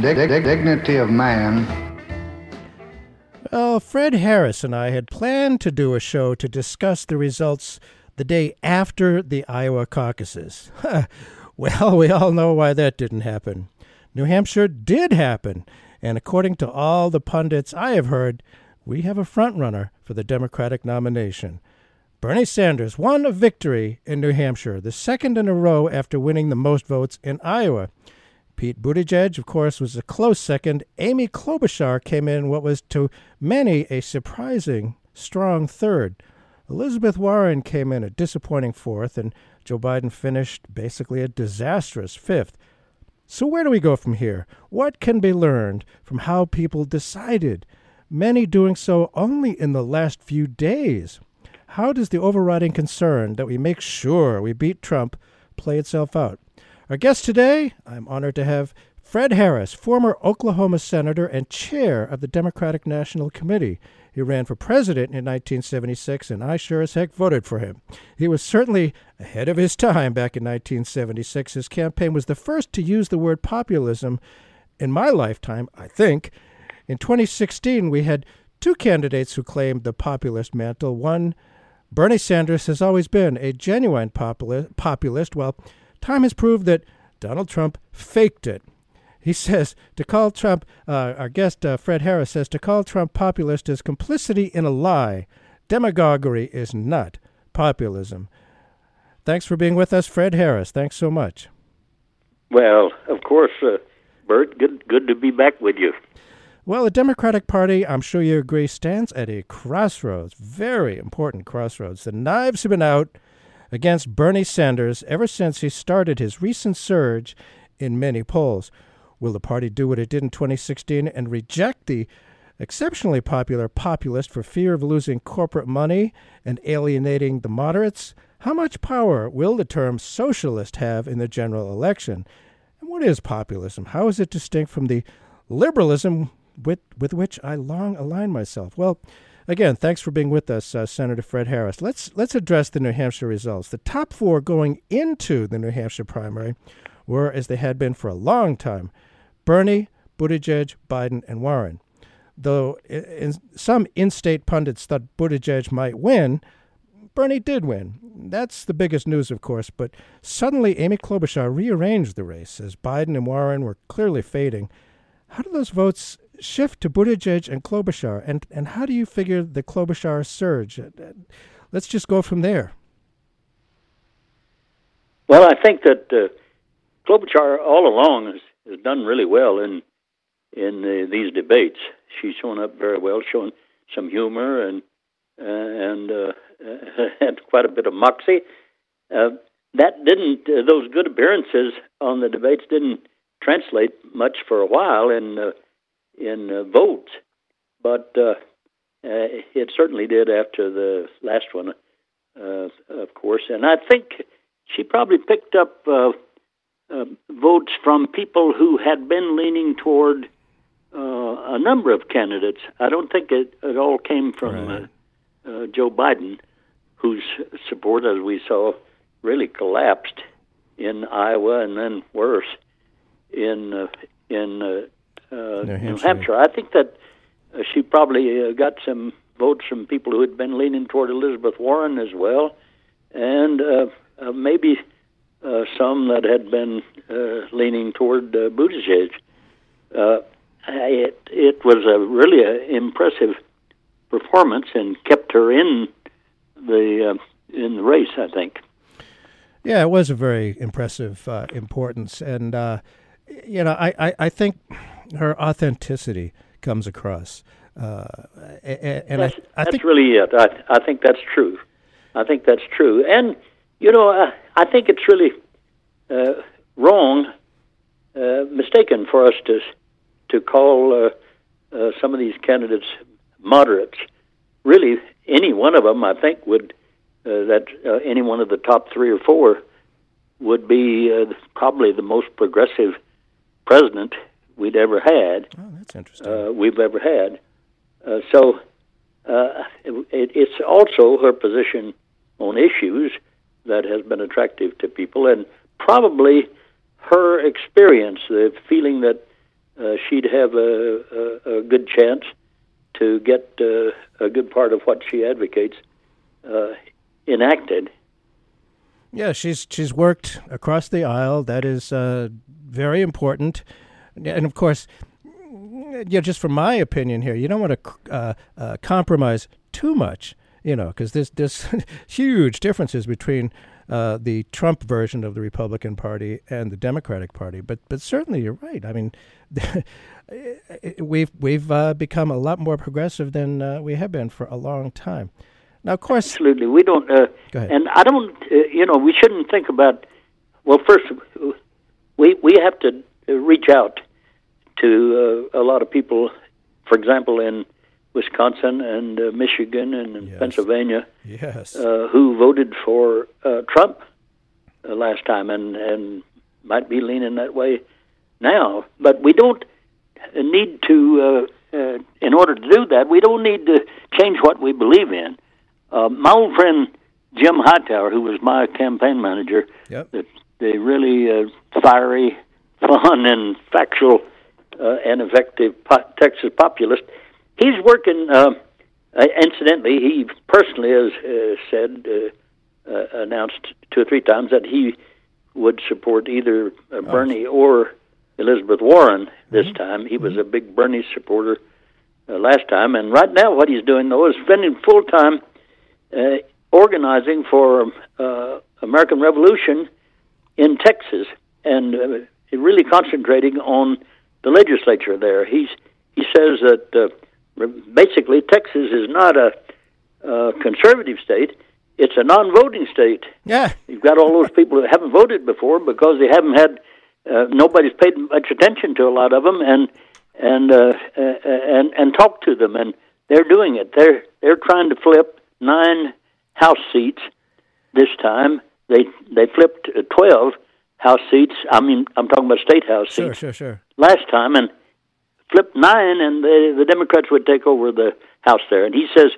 dig- dig- dignity of man. Well, Fred Harris and I had planned to do a show to discuss the results the day after the Iowa caucuses. well, we all know why that didn't happen. New Hampshire did happen, and according to all the pundits I have heard, we have a frontrunner for the Democratic nomination. Bernie Sanders won a victory in New Hampshire, the second in a row after winning the most votes in Iowa. Pete Buttigieg, of course, was a close second. Amy Klobuchar came in what was to many a surprising, strong third. Elizabeth Warren came in a disappointing fourth, and Joe Biden finished basically a disastrous fifth. So, where do we go from here? What can be learned from how people decided? Many doing so only in the last few days. How does the overriding concern that we make sure we beat Trump play itself out? Our guest today, I'm honored to have Fred Harris, former Oklahoma senator and chair of the Democratic National Committee. He ran for president in 1976, and I sure as heck voted for him. He was certainly ahead of his time back in 1976. His campaign was the first to use the word populism in my lifetime, I think. In 2016, we had two candidates who claimed the populist mantle. One, Bernie Sanders, has always been a genuine populi- populist, while Time has proved that Donald Trump faked it. He says to call Trump, uh, our guest uh, Fred Harris says to call Trump populist is complicity in a lie. Demagoguery is not populism. Thanks for being with us, Fred Harris. Thanks so much. Well, of course, uh, Bert. Good, good to be back with you. Well, the Democratic Party, I'm sure you agree, stands at a crossroads, very important crossroads. The knives have been out against Bernie Sanders ever since he started his recent surge in many polls. Will the party do what it did in 2016 and reject the exceptionally popular populist for fear of losing corporate money and alienating the moderates? How much power will the term socialist have in the general election? And what is populism? How is it distinct from the liberalism with, with which I long align myself? Well, Again, thanks for being with us, uh, Senator Fred Harris. Let's let's address the New Hampshire results. The top four going into the New Hampshire primary were, as they had been for a long time, Bernie, Buttigieg, Biden, and Warren. Though in, some in-state pundits thought Buttigieg might win, Bernie did win. That's the biggest news, of course. But suddenly, Amy Klobuchar rearranged the race as Biden and Warren were clearly fading. How do those votes shift to Buttigieg and Klobuchar, and and how do you figure the Klobuchar surge? Uh, let's just go from there. Well, I think that uh, Klobuchar all along has, has done really well in in uh, these debates. She's shown up very well, shown some humor and uh, and uh, had quite a bit of moxie. Uh, that didn't; uh, those good appearances on the debates didn't translate much for a while, and uh, in uh, votes, but uh, uh, it certainly did after the last one, uh, of course. And I think she probably picked up uh, uh, votes from people who had been leaning toward uh, a number of candidates. I don't think it, it all came from right. uh, uh, Joe Biden, whose support, as we saw, really collapsed in Iowa and then worse in uh, in uh, uh, New New Hampshire. Hampshire. I think that uh, she probably uh, got some votes from people who had been leaning toward Elizabeth Warren as well, and uh, uh, maybe uh, some that had been uh, leaning toward uh, Buttigieg. Uh, it it was a really a impressive performance and kept her in the uh, in the race. I think. Yeah, it was a very impressive uh, importance, and uh, you know, I, I, I think her authenticity comes across. Uh, and, that's, I, I that's think really it. I, I think that's true. I think that's true. And, you know, I, I think it's really uh, wrong, uh, mistaken for us to, to call uh, uh, some of these candidates moderates. Really, any one of them, I think, would, uh, that uh, any one of the top three or four would be uh, probably the most progressive president we'd ever had. Oh, that's interesting. Uh, we've ever had. Uh, so uh, it, it's also her position on issues that has been attractive to people, and probably her experience, the feeling that uh, she'd have a, a, a good chance to get uh, a good part of what she advocates uh, enacted. Yeah, she's she's worked across the aisle. That is uh, very important, and of course, yeah. Just from my opinion here, you don't want to uh, uh, compromise too much, you know, because there's there's huge differences between uh, the Trump version of the Republican Party and the Democratic Party. But but certainly you're right. I mean, we've we've uh, become a lot more progressive than uh, we have been for a long time. Now, of course, absolutely, we don't. Uh, and I don't. Uh, you know, we shouldn't think about. Well, first, we we have to reach out to uh, a lot of people. For example, in Wisconsin and uh, Michigan and yes. Pennsylvania, yes, uh, who voted for uh, Trump uh, last time and and might be leaning that way now. But we don't need to. Uh, uh, in order to do that, we don't need to change what we believe in. Uh, my old friend Jim Hightower, who was my campaign manager, yep. the, the really uh, fiery, fun, and factual uh, and effective po- Texas populist, he's working. Uh, uh, incidentally, he personally has uh, said, uh, uh, announced two or three times that he would support either uh, Bernie or Elizabeth Warren this Mm-hmm. time. He was a big Bernie supporter uh, last time, and right now, what he's doing though is spending full time uh, organizing for uh, American Revolution in Texas, and uh, really concentrating on the legislature there. He's he says that uh, basically Texas is not a, conservative state; it's a non-voting state. Yeah, you've got all those people that haven't voted before because they haven't had uh, nobody's paid much attention to a lot of them, and and uh, uh, and and talked to them, and they're doing it. They're they're trying to flip nine House seats this time. They they flipped uh, twelve House seats. I mean, I'm talking about state House sure, seats sure, sure. last time, and flipped nine, and the the Democrats would take over the House there. And he says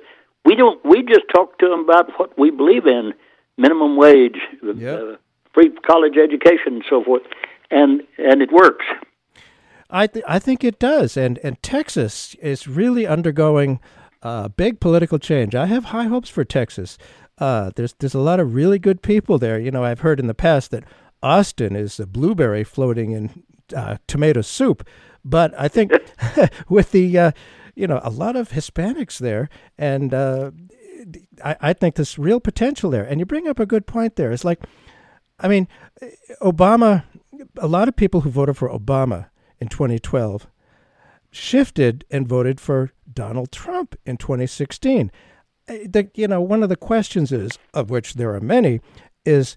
we don't. We just talk to them about what we believe in: minimum wage, Yep. uh, free college education, and so forth. And and it works. I th- I think it does, and and Texas is really undergoing uh, big political change. I have high hopes for Texas. Uh, there's there's a lot of really good people there. You know, I've heard in the past that Austin is a blueberry floating in uh, tomato soup, but I think with the uh, you know a lot of Hispanics there, and uh, I, I think there's real potential there. And you bring up a good point there. It's like, I mean, Obama. A lot of people who voted for Obama in 2012 shifted and voted for Donald Trump in 2016. Uh, The, you know, one of the questions is, of which there are many, is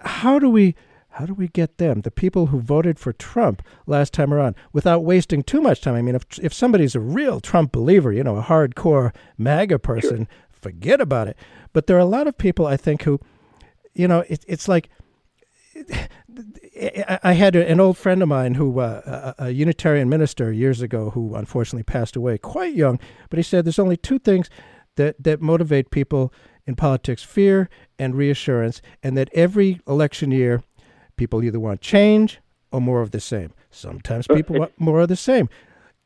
how do we how do we get them, the people who voted for Trump last time around, without wasting too much time? I mean, if if somebody's a real Trump believer, you know, a hardcore MAGA person, forget about it. But there are a lot of people, I think, who, you know, it, it's like I had an old friend of mine who, uh, a, a Unitarian minister years ago, who unfortunately passed away quite young. But he said there's only two things that that motivate people in politics: fear and reassurance, and that every election year, people either want change or more of the same. Sometimes people want more of the same.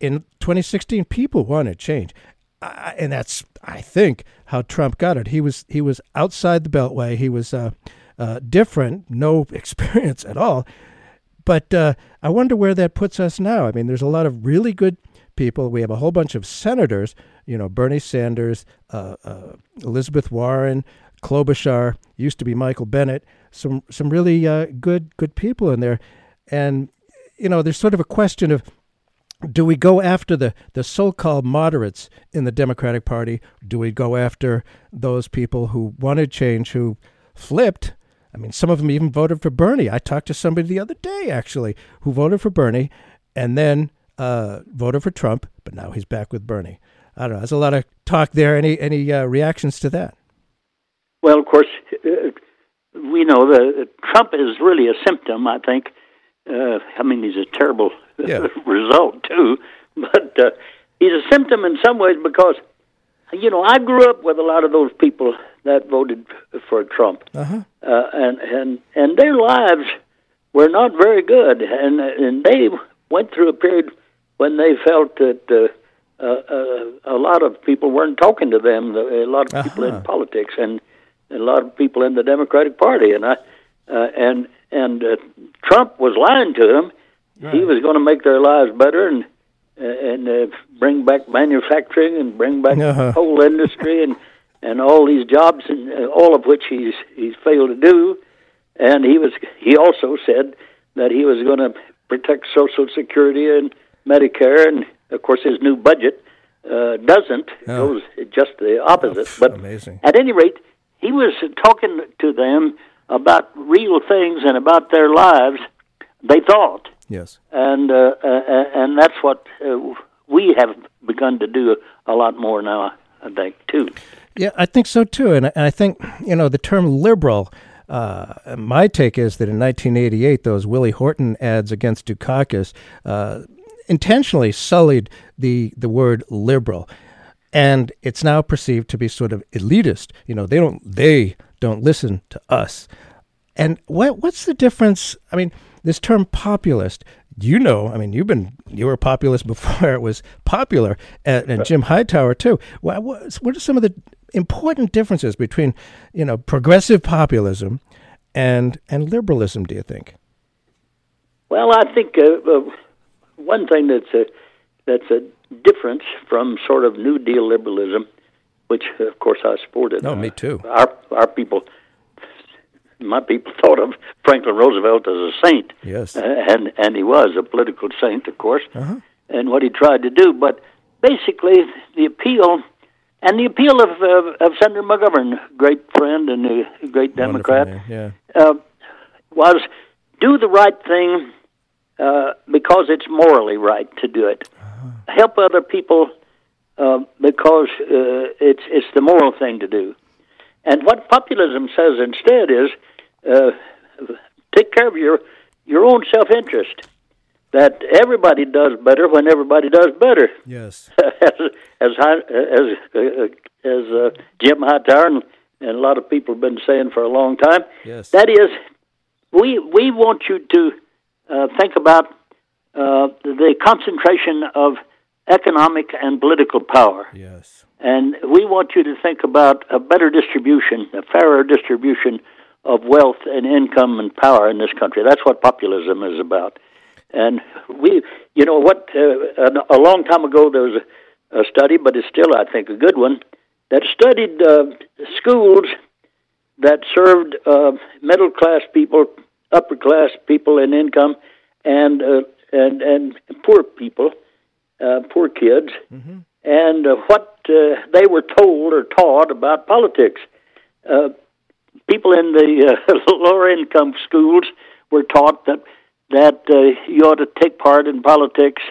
In 2016, people wanted change, uh, and that's I think how Trump got it. He was he was outside the Beltway. He was. Uh, uh, different, no experience at all. But uh, I wonder where that puts us now. I mean, there's a lot of really good people. We have a whole bunch of senators, you know, Bernie Sanders, uh, uh Elizabeth Warren, Klobuchar, used to be Michael Bennet, some some really uh, good good people in there. And you know, there's sort of a question of do we go after the, the so called moderates in the Democratic Party? Do we go after those people who wanted change, who flipped? I mean, some of them even voted for Bernie. I talked to somebody the other day, actually, who voted for Bernie and then uh, voted for Trump, but now he's back with Bernie. I don't know. There's a lot of talk there. Any any uh, reactions to that? Well, of course, uh, we know that Trump is really a symptom. I think. Uh, I mean, he's a terrible Yeah. result too, but uh, he's a symptom in some ways because, you know, I grew up with a lot of those people that voted for Trump, Uh-huh. uh, and and and their lives were not very good, and and they went through a period when they felt that. Uh, uh, uh, a lot of people weren't talking to them. A lot of people Uh-huh. in politics and a lot of people in the Democratic Party, and I uh, and and uh, Trump was lying to them. He was going to make their lives better and and uh, bring back manufacturing and bring back Uh-huh. coal industry and and all these jobs and uh, all of which he's he's failed to do. And he was he also said that he was going to protect Social Security and Medicare, and of course his new budget uh, doesn't Oh. goes just the opposite. but amazing. at any rate, he was talking to them about real things and about their lives. They thought, Yes. and uh, uh, and that's what uh, we have begun to do a lot more now. I think too. Yeah, I think so too. And, I- and I think, you know, the term liberal, uh, my take is that in 1988, those Willie Horton ads against Dukakis uh, intentionally sullied the, the word liberal. And it's now perceived to be sort of elitist. You know, they don't they don't listen to us. And what what's the difference? I mean, this term populist. You know, I mean, you've been you were a populist before it was popular, and, and Jim Hightower too. What, are some of the important differences between you know progressive populism and and liberalism? Do you think? Well, I think uh, uh, one thing that's a that's a difference from sort of New Deal liberalism, which of course I supported. No, me too. Our our people, my people thought of Franklin Roosevelt as a saint. Yes. Uh, and and he was a political saint, of course, Uh-huh. and what he tried to do. But basically, the appeal. And the appeal of of, of Senator McGovern, great friend and a great Democrat, man, uh, was do the right thing uh, because it's morally right to do it. Help other people uh, because uh, it's it's the moral thing to do. And what populism says instead is uh, take care of your your own self interest. That everybody does better when everybody does better Yes. as as as uh, as uh, Jim Hightower and, and a lot of people have been saying for a long time. Yes. That is, we we want you to uh, think about uh, the concentration of economic and political power, Yes. and we want you to think about a better distribution, a fairer distribution of wealth and income and power in this country. That's what populism is about. And we, you know, what uh, a long time ago there was a, a study, but it's still, I think, a good one that studied uh, schools that served uh, middle class people, upper class people in income, and uh, and and poor people, uh, poor kids, and uh, what uh, they were told or taught about politics. Uh, people in the uh, lower income schools were taught that that uh, you ought to take part in politics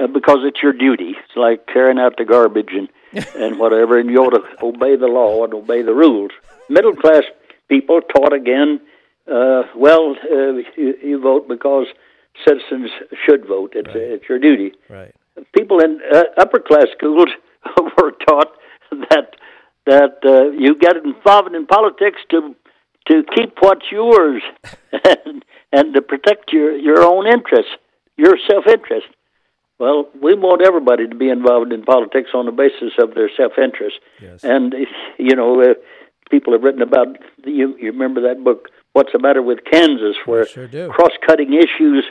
uh, because it's your duty. It's like carrying out the garbage and and whatever, and you ought to obey the law and obey the rules. Middle class people taught again, uh, well, uh, you, you vote because citizens should vote. It's it's your duty. Right. People in uh, upper class schools were taught that that uh, you get involved in politics to to keep what's yours and, and to protect your your own interests, your self interest. Well, we want everybody to be involved in politics on the basis of their self interest. Yes. And you know, uh, people have written about you. You remember that book, "What's the Matter with Kansas," where sure do. cross-cutting issues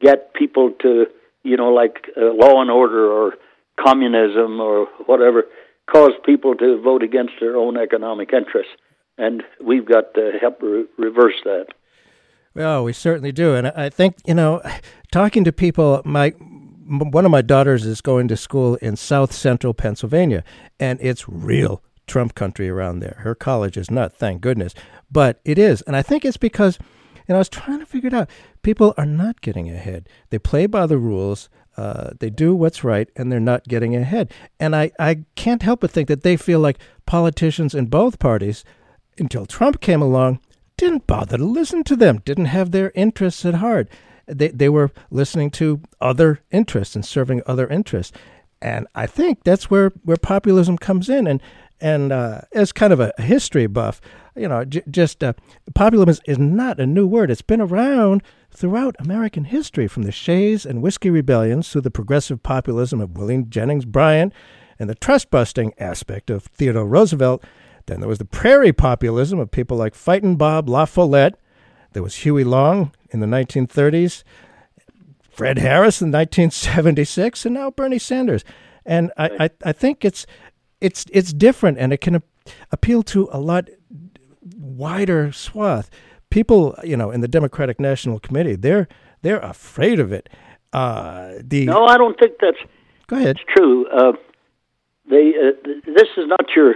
get people to, you know, like uh, law and order or communism or whatever, cause people to vote against their own economic interests. And we've got to help re- reverse that. Well, we certainly do, and I think you know, talking to people, my one of my daughters is going to school in South Central Pennsylvania, and it's real Trump country around there. Her college is not, thank goodness, but it is, and I think it's because. And I was trying to figure it out. People are not getting ahead. They play by the rules. Uh, they do what's right, and they're not getting ahead. And I, I can't help but think that they feel like politicians in both parties, until Trump came along, didn't bother to listen to them, didn't have their interests at heart. They, they were listening to other interests and serving other interests. And I think that's where, where populism comes in. And, and uh, as kind of a history buff, you know, j- just uh, populism is, is not a new word. It's been around throughout American history, from the Shays and Whiskey rebellions to the progressive populism of William Jennings Bryan and the trust busting aspect of Theodore Roosevelt. Then there was the prairie populism of people like Fighting Bob La Follette. There was Huey Long in the 1930s, Fred Harris in 1976, and now Bernie Sanders. And I, I, I think it's it's it's different, and it can appeal to a lot wider swath. People, you know, in the Democratic National Committee, they're they're afraid of it. Uh, the no, I don't think that's go ahead. It's true. Uh, they uh, th- this is not your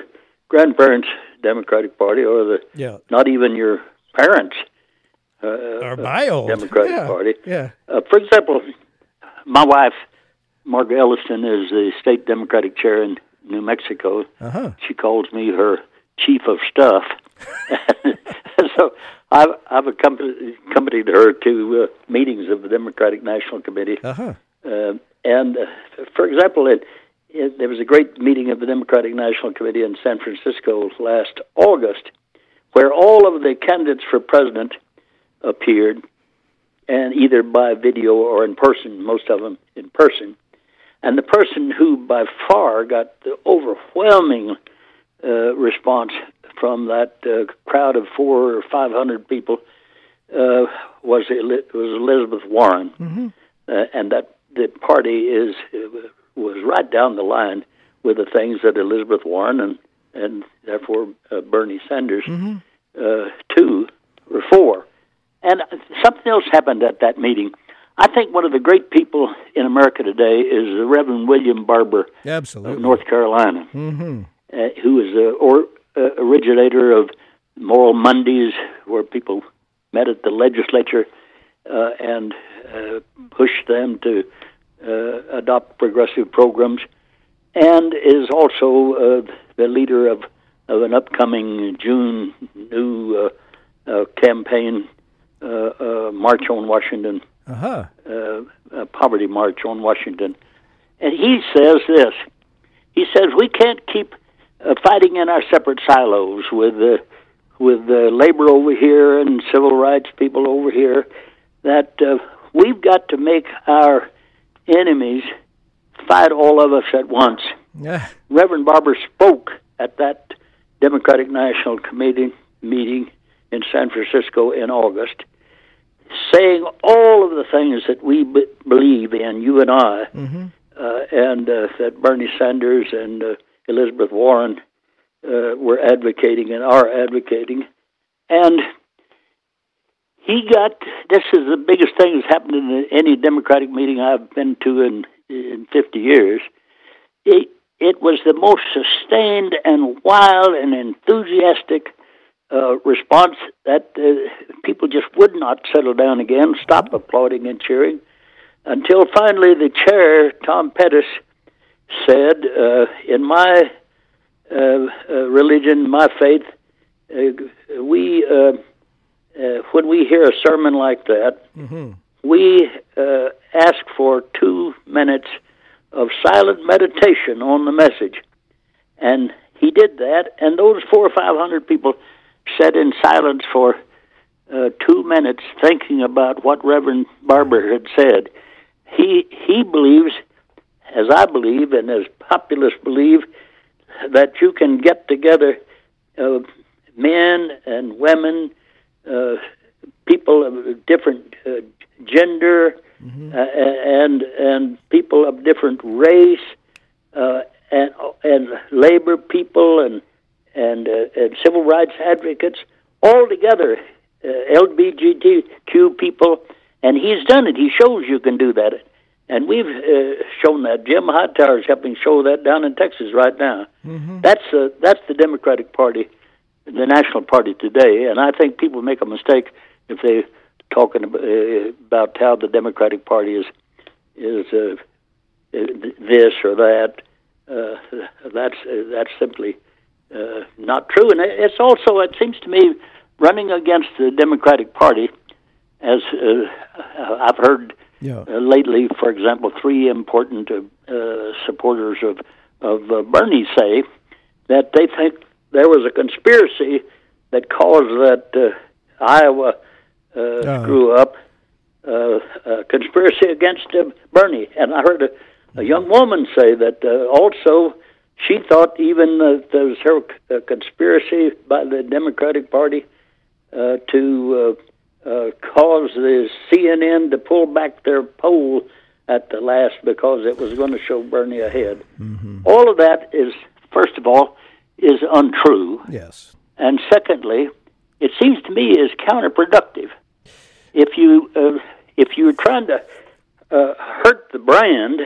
grandparents' Democratic Party, or the yeah, not even your parents' uh, or my old Democratic yeah, Party. Yeah, Uh, for example, my wife, Margaret Elliston, is the state Democratic chair in New Mexico. uh huh. She calls me her chief of stuff. so I've, I've accompanied, accompanied her to uh, meetings of the Democratic National Committee. Uh huh. Uh, and uh, for example, it, it, there was a great meeting of the Democratic National Committee in San Francisco last August, where all of the candidates for president appeared, and either by video or in person, most of them in person. And the person who by far got the overwhelming uh, response from that uh, crowd of four or five hundred people uh, was Eli- was Elizabeth Warren, Mm-hmm. uh, and that the party is was right down the line with the things that Elizabeth Warren and and therefore uh, Bernie Sanders Mm-hmm. uh, two or four. And something else happened at that meeting. I think one of the great people in America today is the Reverend William Barber Absolutely. of North Carolina, Mm-hmm. Uh, who is the or, uh, originator of Moral Mondays, where people met at the legislature uh, and uh, pushed them to uh, adopt progressive programs, and is also uh, the leader of, of an upcoming June new uh, uh, campaign, uh, uh, March on Washington, Uh huh. uh, uh, poverty march on Washington, and he says this. He says we can't keep uh, fighting in our separate silos with uh, with uh, labor over here and civil rights people over here. That uh, we've got to make our enemies fight all of us at once. Yeah. Reverend Barber spoke at that Democratic National Committee meeting in San Francisco in August, saying all of the things that we b- believe in, you and I, Mm-hmm. uh, and uh, that Bernie Sanders and uh, Elizabeth Warren uh, were advocating and are advocating. And he got this is the biggest thing that's happened in any Democratic meeting I've been to in in 50 years. It it was the most sustained and wild and enthusiastic uh, response that uh, people just would not settle down again, stop applauding and cheering, until finally the chair, Tom Perez, said, uh, "In my uh, uh, religion, my faith, uh, we uh, uh, when we hear a sermon like that, Mm-hmm. we uh, ask for two minutes of silent meditation on the message. And he did that, and those four or five hundred people sat in silence for uh, two minutes thinking about what Reverend Barber had said. He he believes, as I believe, and as populists believe, that you can get together uh, men and women, uh, people of different uh, gender, uh, and and people of different race, uh, and and labor people and and, uh, and civil rights advocates all together, uh, LGBTQ people, and he's done it. He shows you can do that, and we've uh, shown that. Jim Hightower is helping show that down in Texas right now. Mm-hmm. That's uh, that's the Democratic Party, the national party today, and I think people make a mistake if they're talking about, uh, about how the Democratic Party is is uh, this or that. Uh, that's uh, that's simply uh, not true, and it's also it seems to me running against the Democratic Party, as uh, I've heard Yeah. uh, lately, for example, three important uh, uh, supporters of of uh, Bernie say that they think there was a conspiracy that caused that uh, Iowa uh, Uh. screw up, uh, a conspiracy against uh, Bernie. And I heard a, a young woman say that uh, also she thought even uh, there was a conspiracy by the Democratic Party uh, to uh, uh, the CNN to pull back their poll at the last because it was going to show Bernie ahead. All of that is, first of all, is untrue, Yes. and secondly, it seems to me is counterproductive. If you uh, if you're trying to uh, hurt the brand,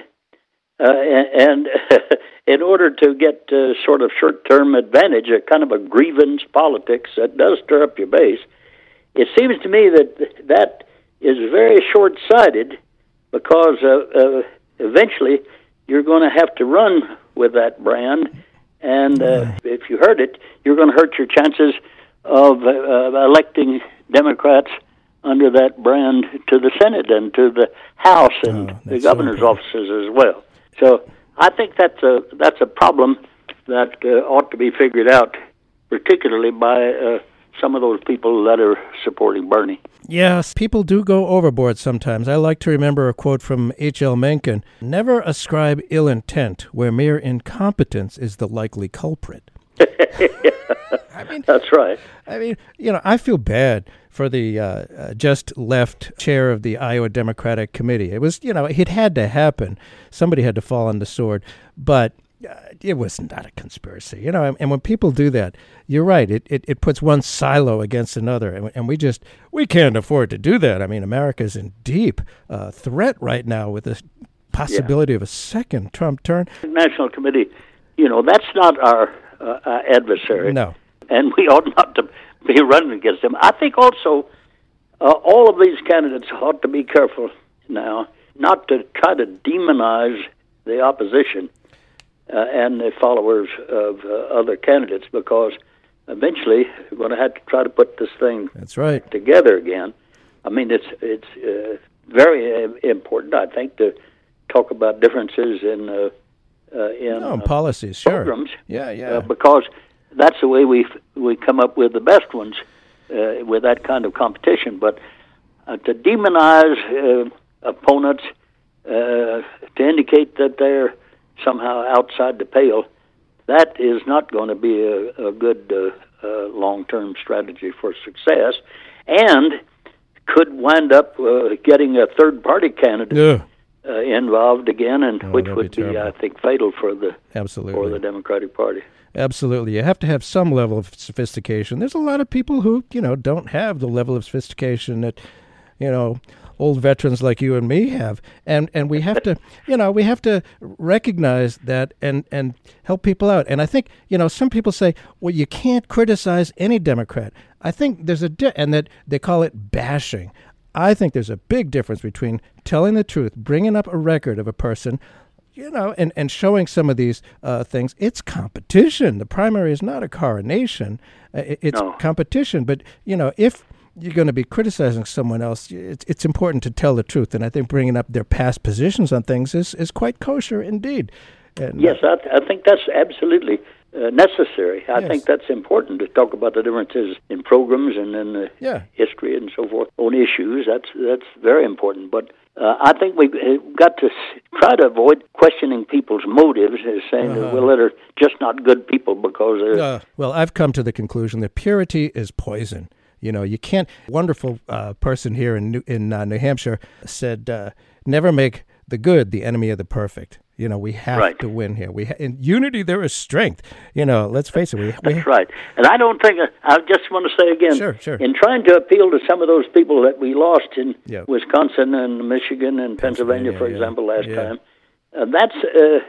uh, and, and in order to get uh, sort of short-term advantage, a kind of a grievance politics that does stir up your base, it seems to me that that is very short-sighted because uh, uh, eventually you're going to have to run with that brand, and uh, if you hurt it, you're going to hurt your chances of uh, uh, electing Democrats under that brand to the Senate and to the House and Oh, the that's so governor's offices as well. So I think that's a that's a problem that uh, ought to be figured out, particularly by uh, some of those people that are supporting Bernie. Yes, people do go overboard sometimes. I like to remember a quote from H.L. Mencken Never ascribe ill intent where mere incompetence is the likely culprit. I mean, That's right. I mean, you know, I feel bad for the uh, uh, just left chair of the Iowa Democratic Committee. It was, you know, it had to happen. Somebody had to fall on the sword, but it was not a conspiracy, you know. And, and when people do that, you're right. It, it, it puts one silo against another, and, and we just we can't afford to do that. I mean, America's in deep uh, threat right now with the possibility of a second Trump turn. National Committee, you know, that's not our uh, uh, adversary. No. and we ought not to be running against them. I think also uh, all of these candidates ought to be careful now not to try to demonize the opposition uh, and the followers of uh, other candidates because eventually we're going to have to try to put this thing That's right. together again. I mean, it's it's uh, very uh, important, I think, to talk about differences in uh, uh, in No, uh, policies, sure. programs Yeah, yeah. uh, because that's the way we we come up with the best ones uh, with that kind of competition. But uh, to demonize uh, opponents, uh, to indicate that they're somehow outside the pale, that is not going to be a, a good uh, uh, long-term strategy for success, and could wind up uh, getting a third-party candidate Ugh, uh, involved again, and Oh, which that'd be be. I think, fatal for the absolutely. for the Democratic Party. Absolutely. You have to have some level of sophistication. There's a lot of people who, you know, don't have the level of sophistication that, you know, old veterans like you and me have. And and we have to, you know, we have to recognize that and and help people out. And I think, you know, some people say, "Well, you can't criticize any Democrat." I think there's a di- and that they call it bashing. I think there's a big difference between telling the truth, bringing up a record of a person you know, and, and showing some of these uh, things. It's competition. The primary is not a coronation. Uh, it- it's No. competition. But you know, if you're going to be criticizing someone else, it's, it's important to tell the truth. And I think bringing up their past positions on things is, is quite kosher indeed. And, uh, Yes, I, th- I think that's absolutely uh, necessary. I Yes. think that's important to talk about the differences in programs and in the Yeah. history and so forth on issues. That's that's very important. But uh, I think we've uh, got to s- try to avoid questioning people's motives, as saying that Uh-huh. well, they're just not good people because they're Uh, well, I've come to the conclusion that purity is poison. You know, you can't. Wonderful uh, person here in New, in uh, New Hampshire said, uh, "Never make the good the enemy of the perfect. You know, we have Right. to win here. We ha- in unity there is strength. You know, let's face it. We, we That's right. And I don't think, I just want to say again, Sure, sure. in trying to appeal to some of those people that we lost in Yeah. Wisconsin and Michigan and Pennsylvania, for yeah. example, last Yeah. time, uh, that's, uh,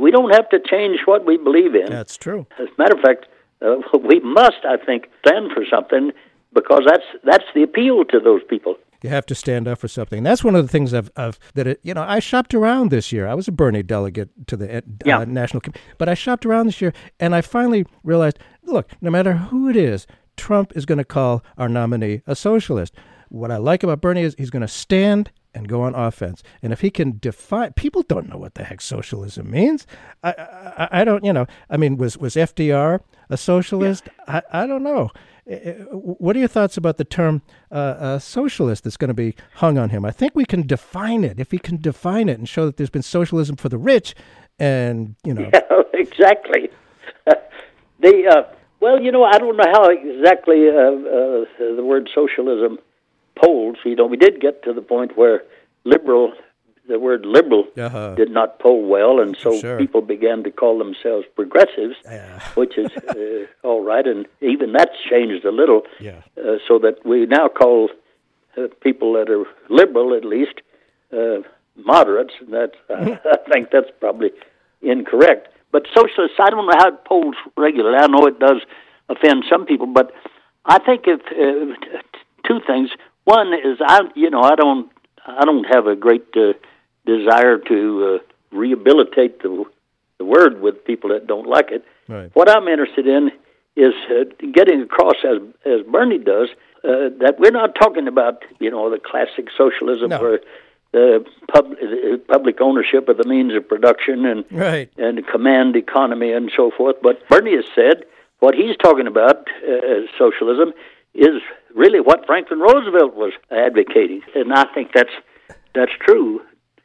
we don't have to change what we believe in. That's true. As a matter of fact, uh, we must, I think, stand for something because that's that's the appeal to those people. You have to stand up for something. That's one of the things I've, I've that it, you know I shopped around this year. I was a Bernie delegate to the uh, Yeah. national, com- but I shopped around this year, and I finally realized: look, no matter who it is, Trump is going to call our nominee a socialist. What I like about Bernie is he's going to stand and go on offense. And if he can define, people don't know what the heck socialism means. I, I, I don't, you know. I mean, was was FDR a socialist? I, I don't know. Uh, What are your thoughts about the term uh, uh, socialist that's going to be hung on him? I think we can define it. If he can define it and show that there's been socialism for the rich, and you know, yeah, exactly. the uh, well, you know, I don't know how exactly uh, uh, the word socialism polls. You know, we did get to the point where liberal, the word liberal, Uh-huh. did not poll well, and so Sure. people began to call themselves progressives, which is uh, all right, and even that's changed a little, Yeah. uh, so that we now call uh, people that are liberal, at least, uh, moderates. And that's, I think that's probably incorrect. But socialists, I don't know how it polls regularly. I know it does offend some people, but I think if uh, two things. One is I, you know, I don't, I don't have a great uh, desire to uh, rehabilitate the the word with people that don't like it. Right. What I'm interested in is uh, getting across, as as Bernie does, uh, that we're not talking about you know the classic socialism No. where the pub, public ownership of the means of production and right? and command economy and so forth. But Bernie has said what he's talking about uh, as socialism is really what Franklin Roosevelt was advocating, and I think that's that's true.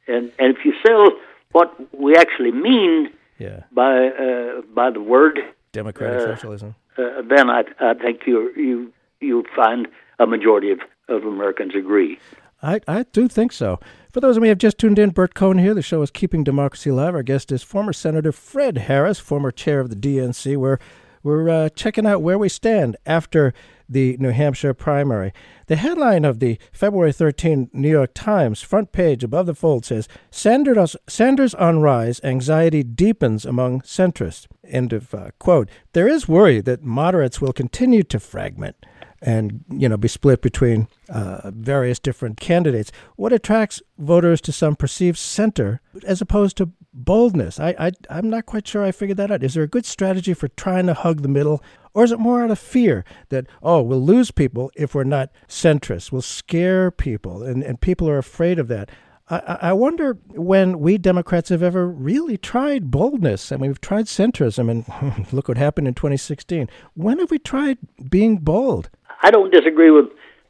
And and if you sell what we actually mean Yeah, by uh, by the word, democratic Uh, socialism. uh, then I I think you you you find a majority of, of Americans agree. I, I do think so. For those of you who have just tuned in, Bert Cohen here. The show is Keeping Democracy Alive. Our guest is former Senator Fred Harris, former chair of the DNC. We're, we're uh, checking out where we stand after the New Hampshire primary. The headline of the February 13 New York Times front page above the fold says Sanders, Sanders on rise, anxiety deepens among centrists. End of uh, quote. There is worry that moderates will continue to fragment and you know be split between uh, various different candidates. What attracts voters to some perceived center as opposed to boldness? I, I I'm not quite sure I figured that out. Is there a good strategy for trying to hug the middle, or is it more out of fear that oh we'll lose people if we're not centrist? We'll scare people, and and people are afraid of that. I, I wonder when we Democrats have ever really tried boldness. I mean, we've tried centrism, and look what happened in 2016. When have we tried being bold? I don't disagree with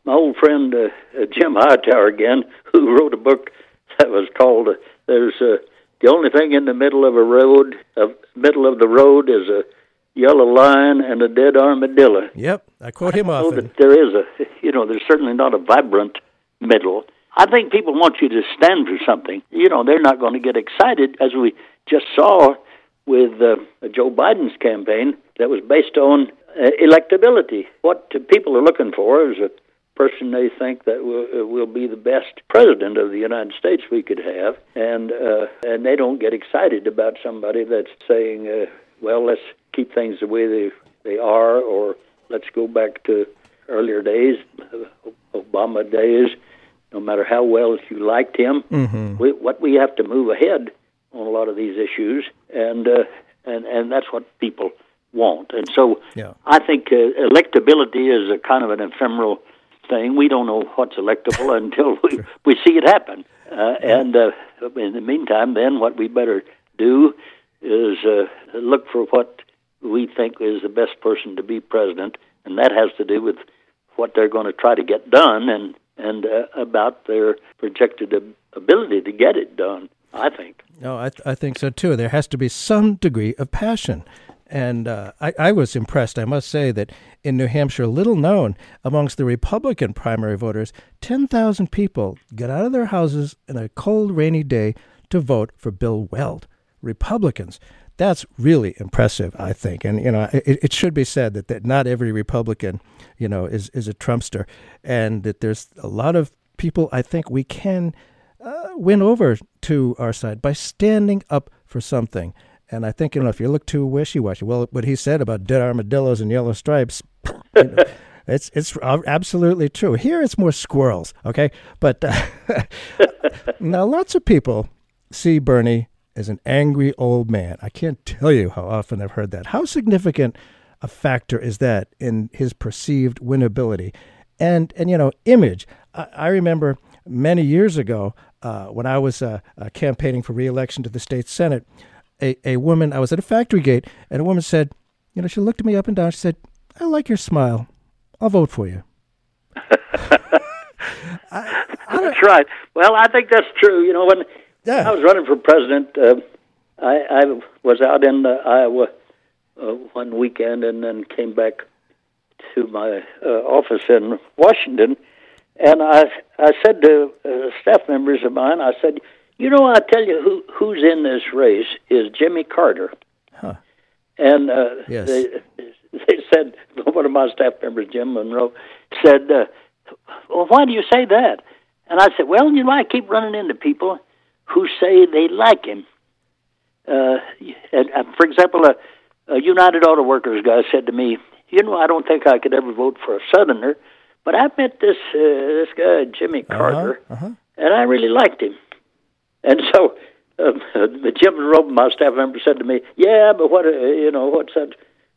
my old friend uh, uh, Jim Hightower again, who wrote a book that was called uh, "There's uh, the only thing in the middle of a road, of middle of the road is a yellow line and a dead armadillo." Yep, I quote him know often. that there is a, you know, there's certainly not a vibrant middle. I think people want you to stand for something. You know, they're not going to get excited, as we just saw with uh, Joe Biden's campaign that was based on uh, electability. What people are looking for is a person they think that will, uh, will be the best president of the United States we could have, and uh, and they don't get excited about somebody that's saying, uh, "Well, let's keep things the way they they are," or "Let's go back to earlier days, Obama days." No matter how well you liked him, we, what we have to move ahead on a lot of these issues, and uh, and and that's what people want. And so, Yeah. I think uh, electability is a kind of an ephemeral thing. We don't know what's electable until we we see it happen. Uh, and uh, in the meantime, then what we better do is uh, look for what we think is the best person to be president, and that has to do with what they're going to try to get done and and uh, about their projected ability to get it done. I think. No, I, th- I think so too. There has to be some degree of passion. And uh, I, I was impressed, I must say, that in New Hampshire, little known amongst the Republican primary voters, 10,000 people got out of their houses in a cold, rainy day to vote for Bill Weld. Republicans. That's really impressive, I think. And, you know, it, it should be said that, that not every Republican, you know, is, is a Trumpster. And that there's a lot of people I think we can uh, win over to our side by standing up for something. And I think, you know, if you look too wishy-washy, well, what he said about dead armadillos and yellow stripes, you know, it's it's absolutely true. Here it's more squirrels, okay? But uh, now lots of people see Bernie as an angry old man. I can't tell you how often I've heard that. How significant a factor is that in his perceived winnability? And and you know, image. I, I remember many years ago uh, when I was uh, uh, campaigning for reelection to the state senate a, a woman, I was at a factory gate, and a woman said, you know, she looked at me up and down. She said, I like your smile. I'll vote for you. I, I that's right. Well, I think that's true. You know, when yeah. I was running for president, uh, I, I was out in uh, Iowa uh, one weekend and then came back to my uh, office in Washington. And I, I said to uh, staff members of mine, I said, you know, I'll tell you who who's in this race is Jimmy Carter. Huh. And uh, yes. they they said one of my staff members, Jim Monroe, said, uh, "Well, why do you say that?" And I said, "Well, you know, I keep running into people who say they like him. Uh, and, and for example, a, a United Auto Workers guy said to me, "You know, I don't think I could ever vote for a Southerner, but I met this uh, this guy Jimmy Uh-huh, Carter, uh-huh. and I really liked him." And so um, Jim Monroe, my staff member, said to me, "Yeah, but what uh, you know, what's that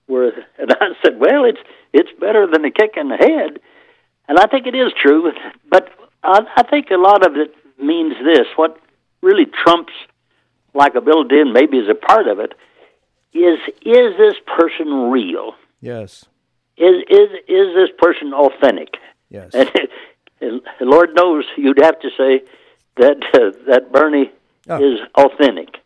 worth?" And I said, "Well, it's it's better than a kick in the head." And I think it is true, but I, I think a lot of it means this: what really trumps likability, and maybe is a part of it, is is this person real? Yes. Is is is this person authentic? Yes. And, and Lord knows you'd have to say that uh, that Bernie Oh. is authentic.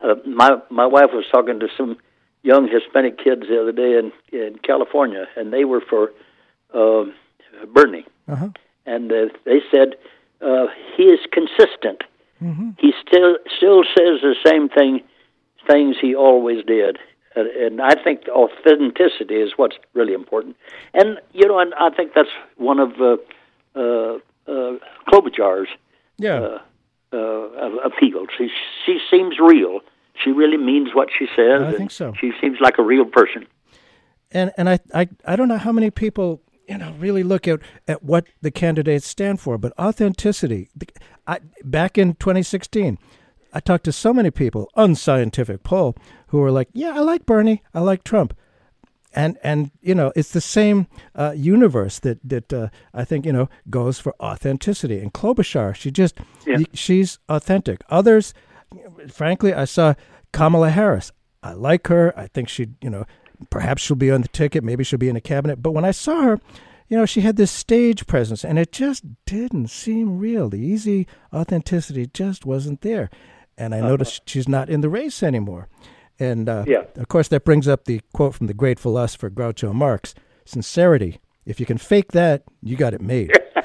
Uh, my my wife was talking to some young Hispanic kids the other day in in California, and they were for um Bernie, Uh-huh. and uh, they said uh, he is consistent. Mm-hmm. He still still says the same thing things he always did. And, and I think authenticity is what's really important. And you know, and I think that's one of uh, uh, uh, Klobuchar's Yeah. uh, uh, appeals. She she seems real. She really means what she says. I think so. She seems like a real person. and and I, I I don't know how many people you know really look at at what the candidates stand for, but authenticity. I, back in 2016, I talked to so many people, unscientific poll, who were like, "Yeah, I like Bernie, I like Trump," and and you know it's the same uh, universe that that uh, I think you know goes for authenticity. And Klobuchar, she just Yeah. she's authentic. Others, frankly, I saw Kamala Harris. I like her. I think she, you know, perhaps she'll be on the ticket. Maybe she'll be in a cabinet. But when I saw her, you know, she had this stage presence, and it just didn't seem real. The easy authenticity just wasn't there. And I noticed she's not in the race anymore. And uh, Yeah. of course, that brings up the quote from the great philosopher Groucho Marx: "Sincerity. If you can fake that, you got it made."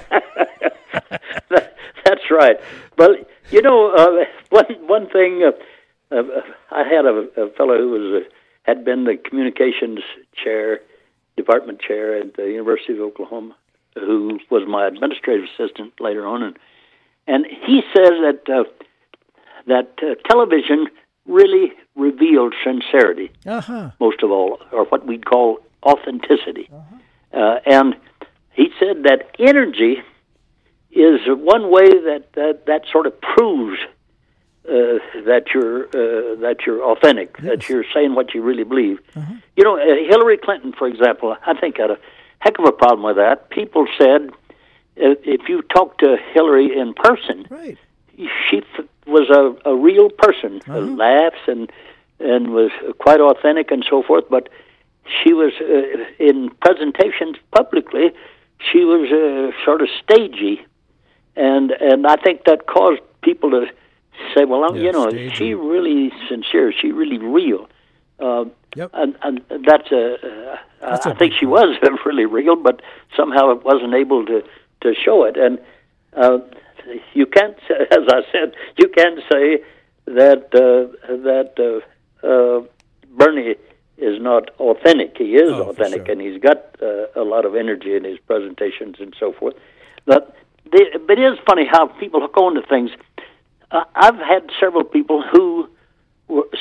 That's right. Well, you know, uh, one one thing uh, uh, I had a, a fellow who was uh, had been the communications chair, department chair at the University of Oklahoma, who was my administrative assistant later on, and and he says that uh, that uh, television really revealed sincerity Uh huh. most of all, or what we'd call authenticity. Uh, and he said that energy is one way that that, that sort of proves uh, that you're uh, that you're authentic, that you're saying what you really believe. You know, uh, Hillary Clinton, for example, I think had a heck of a problem with that. People said uh, if you talk to Hillary in person, Right. she was a, a real person, uh, laughs and and was quite authentic and so forth. But she was uh, in presentations publicly, she was uh, sort of stagey, and and I think that caused people to say, well, Yeah, you know, stagey. she really sincere? She really real? Uh, Yep. And, and that's a. Uh, That's I a think big she was really real, but somehow it wasn't able to to show it. And uh, you can't, say, as I said, you can't say that uh, that uh, uh, Bernie is not authentic. He is Oh, authentic, sure. and he's got uh, a lot of energy in his presentations and so forth. But, the, but it is funny how people hook on to things. Uh, I've had several people who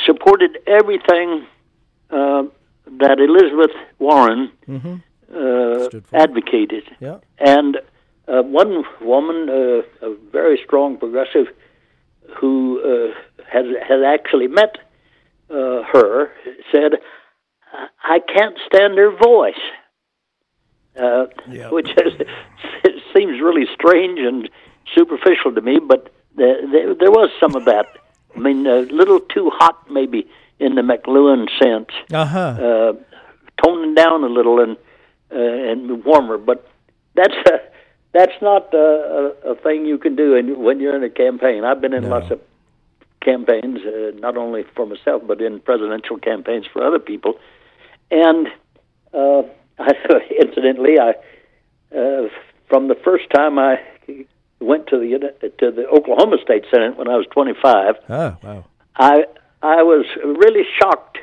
supported everything uh, that Elizabeth Warren Mm-hmm. uh, advocated. Yeah. And uh, one woman, uh, a very strong progressive, who uh, has has actually met uh, her, said, "I- "I can't stand her voice," uh, Yeah. which is, seems really strange and superficial to me. But there, there, there was some of that. I mean, a little too hot, maybe in the McLuhan sense Uh-huh. uh, toning down a little and uh, and warmer. But that's a, that's not a, a, a thing you can do in, when you're in a campaign. I've been in No. lots of campaigns, uh, not only for myself but in presidential campaigns for other people. And uh, I, incidentally, I uh, from the first time I went to the to the Oklahoma State Senate when I was 25. Oh, wow. I I was really shocked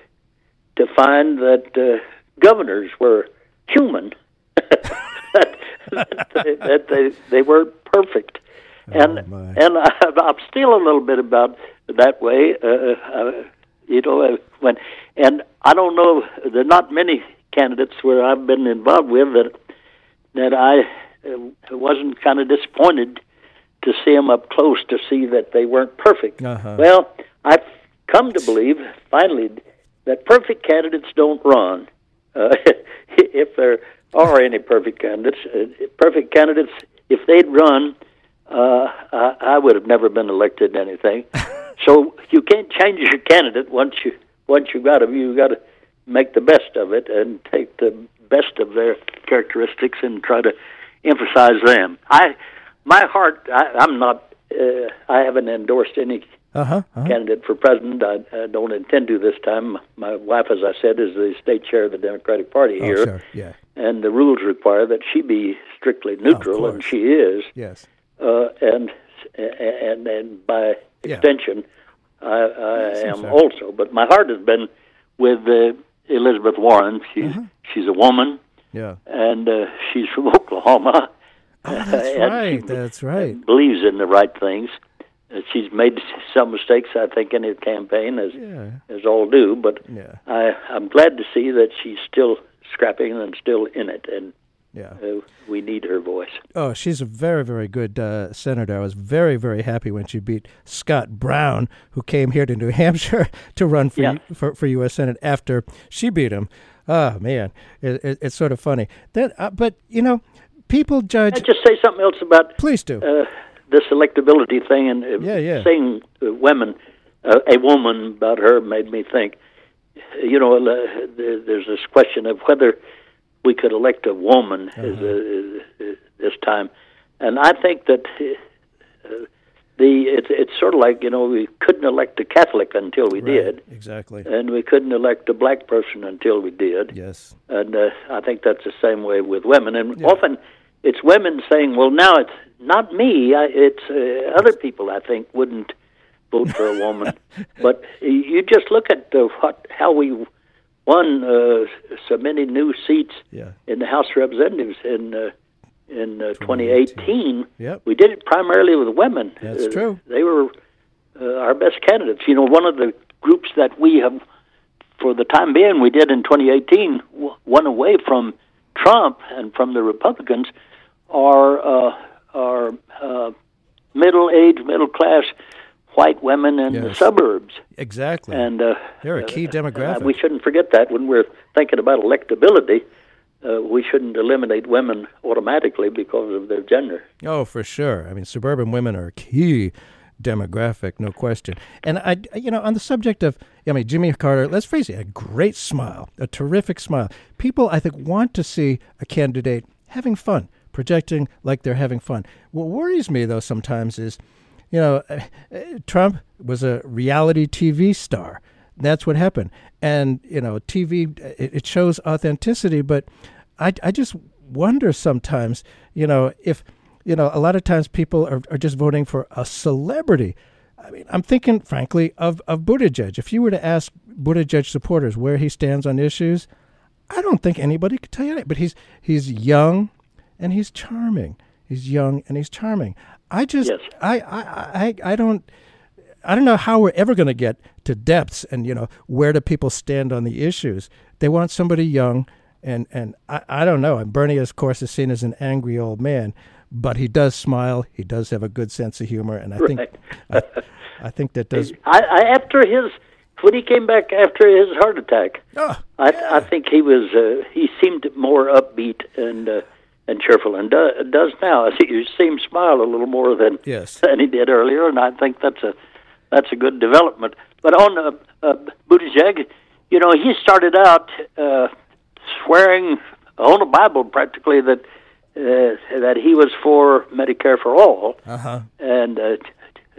to find that uh, governors were human, that, they, that they they weren't perfect, and Oh, and I, I'm still a little bit about that way. Uh, uh, you know, uh, when and I don't know. There are not many candidates where I've been involved with that that I uh, wasn't kind of disappointed to see them up close to see that they weren't perfect. Uh-huh. Well, I've come to believe finally that perfect candidates don't run. Uh, if there are any perfect candidates, uh, perfect candidates, if they'd run, uh, I, I would have never been elected anything. so you can't change your candidate once you once you got him. You got to make the best of it and take the best of their characteristics and try to emphasize them. I, my heart, I, I'm not. Uh, I haven't endorsed any Uh-huh. uh-huh. candidate for president. I, I don't intend to this time. My wife, as I said, is the state chair of the Democratic Party Oh, here, sure. Yeah. And the rules require that she be strictly neutral, and she is. Yes. Uh, and and and by Yeah. extension, I, I am fair. also. But my heart has been with uh, Elizabeth Warren. She's Uh-huh. she's a woman, Yeah. and uh, she's from Oklahoma. Oh, that's right. That's right. Believes in the right things. Uh, she's made some mistakes, I think, in her campaign, as Yeah. as all do. But Yeah. I, I'm glad to see that she's still scrapping and still in it, and Yeah. uh, we need her voice. Oh, she's a very, very good uh, senator. I was very, very happy when she beat Scott Brown, who came here to New Hampshire to run for Yeah. for, for U.S. Senate after she beat him. Oh man, it, it, it's sort of funny. That, uh, but you know, people judge. I'd just say something else about Please do. uh, this electability thing and uh, Yeah, yeah. saying uh, women, uh, a woman about her made me think. You know, uh, there's this question of whether we could elect a woman Uh-huh. is, uh, uh, this time, and I think that uh, the it's it's sort of like you know we couldn't elect a Catholic until we Right, did, exactly. and we couldn't elect a black person until we did. Yes. And uh, I think that's the same way with women. And Yeah. often it's women saying, well, now it's not me, I, it's uh, other people I think wouldn't vote for a woman. but you just look at uh, what how we won uh, so many new seats Yeah. in the House of Representatives in uh, in uh, 2018. Yep. We did it primarily with women. That's Uh, true. They were uh, our best candidates. You know, one of the groups that we have, for the time being, we did in 2018, w- one away from Trump and from the Republicans, are uh, are uh, middle-aged, middle-class white women in the suburbs. Exactly. And uh, They're a key uh, demographic. we shouldn't forget that when we're thinking about electability. Uh, we shouldn't eliminate women automatically because of their gender. Oh, for sure. I mean, suburban women are a key demographic, no question. And I, you know, on the subject of, I mean, Jimmy Carter, let's face it, a great smile, a terrific smile. People, I think, want to see a candidate having fun, projecting like they're having fun. What worries me, though, sometimes is, you know, uh, uh, Trump was a reality TV star. that's what happened. And you know, TV it, it shows authenticity, but I I just wonder sometimes, you know, if you know, a lot of times people are, are just voting for a celebrity. I mean, I'm thinking, frankly, of, of Buttigieg. If you were to ask Buttigieg supporters where he stands on issues, I don't think anybody could tell you that. But he's he's young and he's charming. He's young and he's charming. I just Yes. I, I, I, I don't I don't know how we're ever going to get to depths and you know where do people stand on the issues. They want somebody young and and I, I don't know. And Bernie, of course, is seen as an angry old man, but he does smile. He does have a good sense of humor, and I think I, I think that does. I, I after his when he came back after his heart attack, Oh, I I think he was uh, he seemed more upbeat and uh, and cheerful and do, does now. I see you see him smile a little more than Yes. than he did earlier, and I think that's a that's a good development. But on uh, uh, Buttigieg, you know, he started out uh, swearing on the Bible practically that uh, that he was for Medicare for all, uh huh. and uh,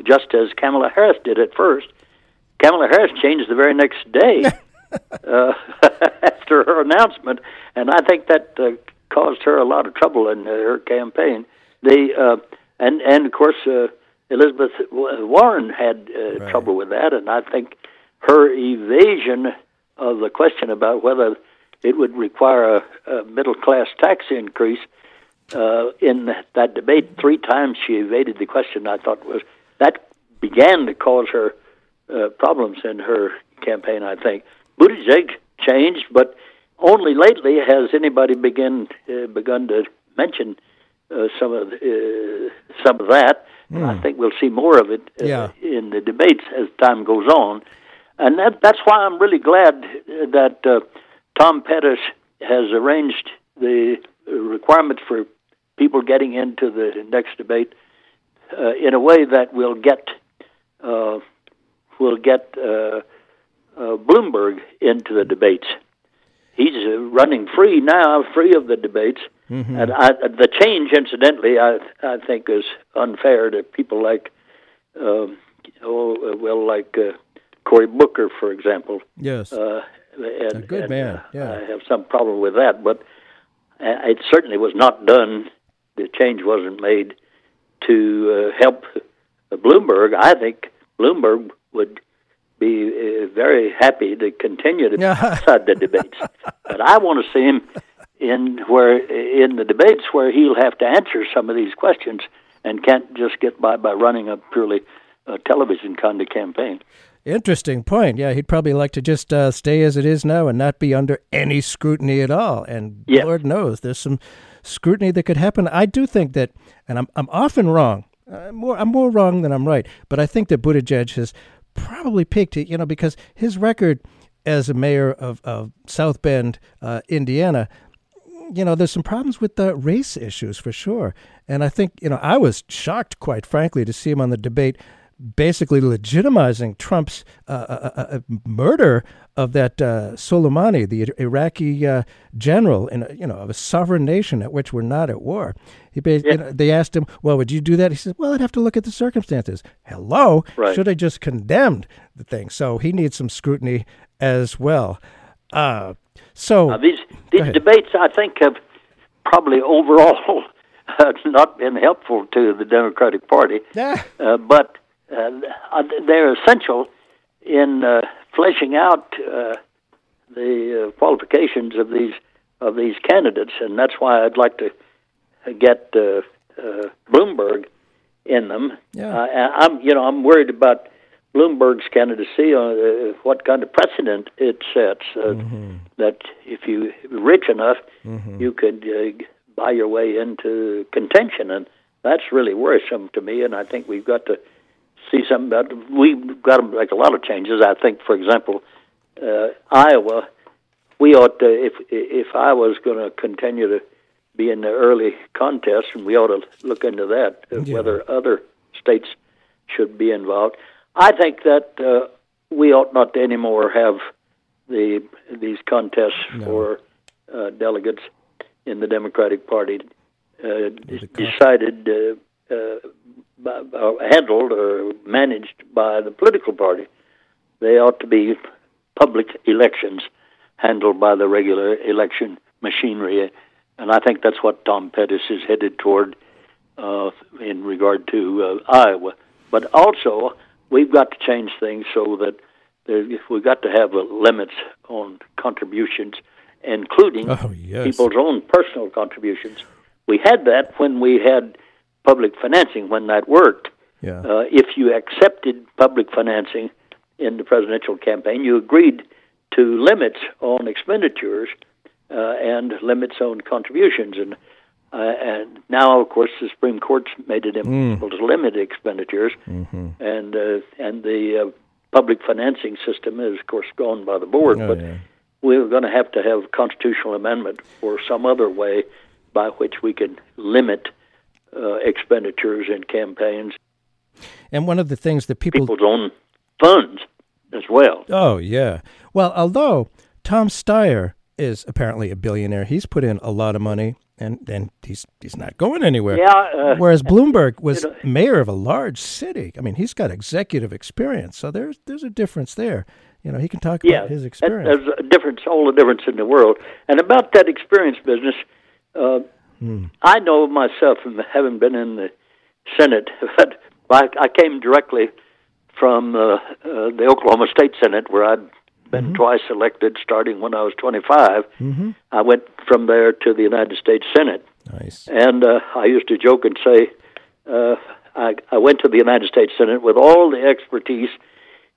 just as Kamala Harris did at first. Kamala Harris changed the very next day uh, after her announcement, and I think that uh, caused her a lot of trouble in her campaign. The uh, and and of course uh, Elizabeth Warren had uh, Right. trouble with that, and I think her evasion of the question about whether it would require a, a middle class tax increase uh, in that, that debate three times she evaded the question. I thought was that began to cause her uh, problems in her campaign. I think Buttigieg changed, but only lately has anybody begin uh, begun to mention uh, some of uh, some of that. I think we'll see more of it uh, Yeah. in the debates as time goes on, and that that's why I'm really glad uh, that uh, Tom Perez has arranged the requirements for people getting into the next debate uh, in a way that will get uh, will get uh, uh, Bloomberg into the debates. He's uh, running free now, free of the debates, and I, the change, incidentally, I I think is unfair to people like, um, oh, well, like uh, Cory Booker, for example. Yes. Uh, and, A good and, man, uh, yeah. I have some problem with that, but uh, it certainly was not done. The change wasn't made to uh, help Bloomberg. I think Bloomberg would be uh, very happy to continue to outside the debates, but I want to see him in where in the debates where he'll have to answer some of these questions and can't just get by by running a purely uh, television kind of campaign. Interesting point. Yeah, he'd probably like to just uh, stay as it is now and not be under any scrutiny at all. And Yeah. Lord knows there's some scrutiny that could happen. I do think that, and I'm I'm often wrong. I'm more I'm more wrong than I'm right. But I think that Buttigieg has probably picked It, you know, because his record as a mayor of of South Bend, uh, Indiana, you know, there's some problems with the race issues for sure. And I think, you know, I was shocked, quite frankly, to see him on the debate basically legitimizing Trump's uh, uh, uh, uh, murder of that uh, Soleimani, the Iraqi uh, general, in a, you know, of a sovereign nation at which we're not at war. He, ba- you know, they asked him, "Well, would you do that?" He said, "Well, I'd have to look at the circumstances." Hello, Right. should I just condemned the thing? So he needs some scrutiny as well. Uh, so these these debates, I think, have probably overall not been helpful to the Democratic Party, Yeah. but uh, they're essential in uh, fleshing out uh, the uh, qualifications of these of these candidates, and that's why I'd like to get uh, uh, Bloomberg in them. Yeah. Uh, I'm, you know, I'm worried about Bloomberg's candidacy on uh, what kind of precedent it sets. Uh, That if you rich enough, you could uh, buy your way into contention, and that's really worrisome to me. And I think we've got to see something about. We've got to make a lot of changes. I think, for example, uh, Iowa. We ought to, if if I was going to continue to be in the early contest, and we ought to look into that, uh, Yeah. whether other states should be involved. I think that uh, we ought not to anymore have the these contests for uh, delegates in the Democratic Party uh, decided, uh, uh, by, uh, handled or managed by the political party. They ought to be public elections handled by the regular election machinery. And I think that's what Tom Perez is headed toward uh, in regard to uh, Iowa. But also, we've got to change things so that there, we've got to have limits on contributions, including Oh, yes. people's own personal contributions. We had that when we had public financing, when that worked. Yeah. Uh, if you accepted public financing in the presidential campaign, you agreed to limits on expenditures uh, and limits on contributions. And uh, and now, of course, the Supreme Court's made it impossible to limit expenditures, Mm-hmm. and uh, and the uh, public financing system is, of course, gone by the board. Oh, but yeah. we're going to have to have a constitutional amendment or some other way by which we can limit uh, expenditures in campaigns, And one of the things that people people's own funds as well. Oh, yeah. Well, although Tom Steyer is apparently a billionaire, he's put in a lot of money and, and he's he's not going anywhere. Yeah, uh, Whereas Bloomberg was you know- mayor of a large city. I mean, he's got executive experience. So there's there's a difference there. You know, he can talk yeah, about his experience. There's a difference, all the difference in the world. And about that experience business, uh, Hmm. I know myself from having been in the Senate, but I, I came directly from uh, uh, the Oklahoma State Senate, where I'd been Mm-hmm. twice elected, starting when I was 25. Mhm. I went from there to the United States Senate. Nice. And uh, I used to joke and say, uh, I, I went to the United States Senate with all the expertise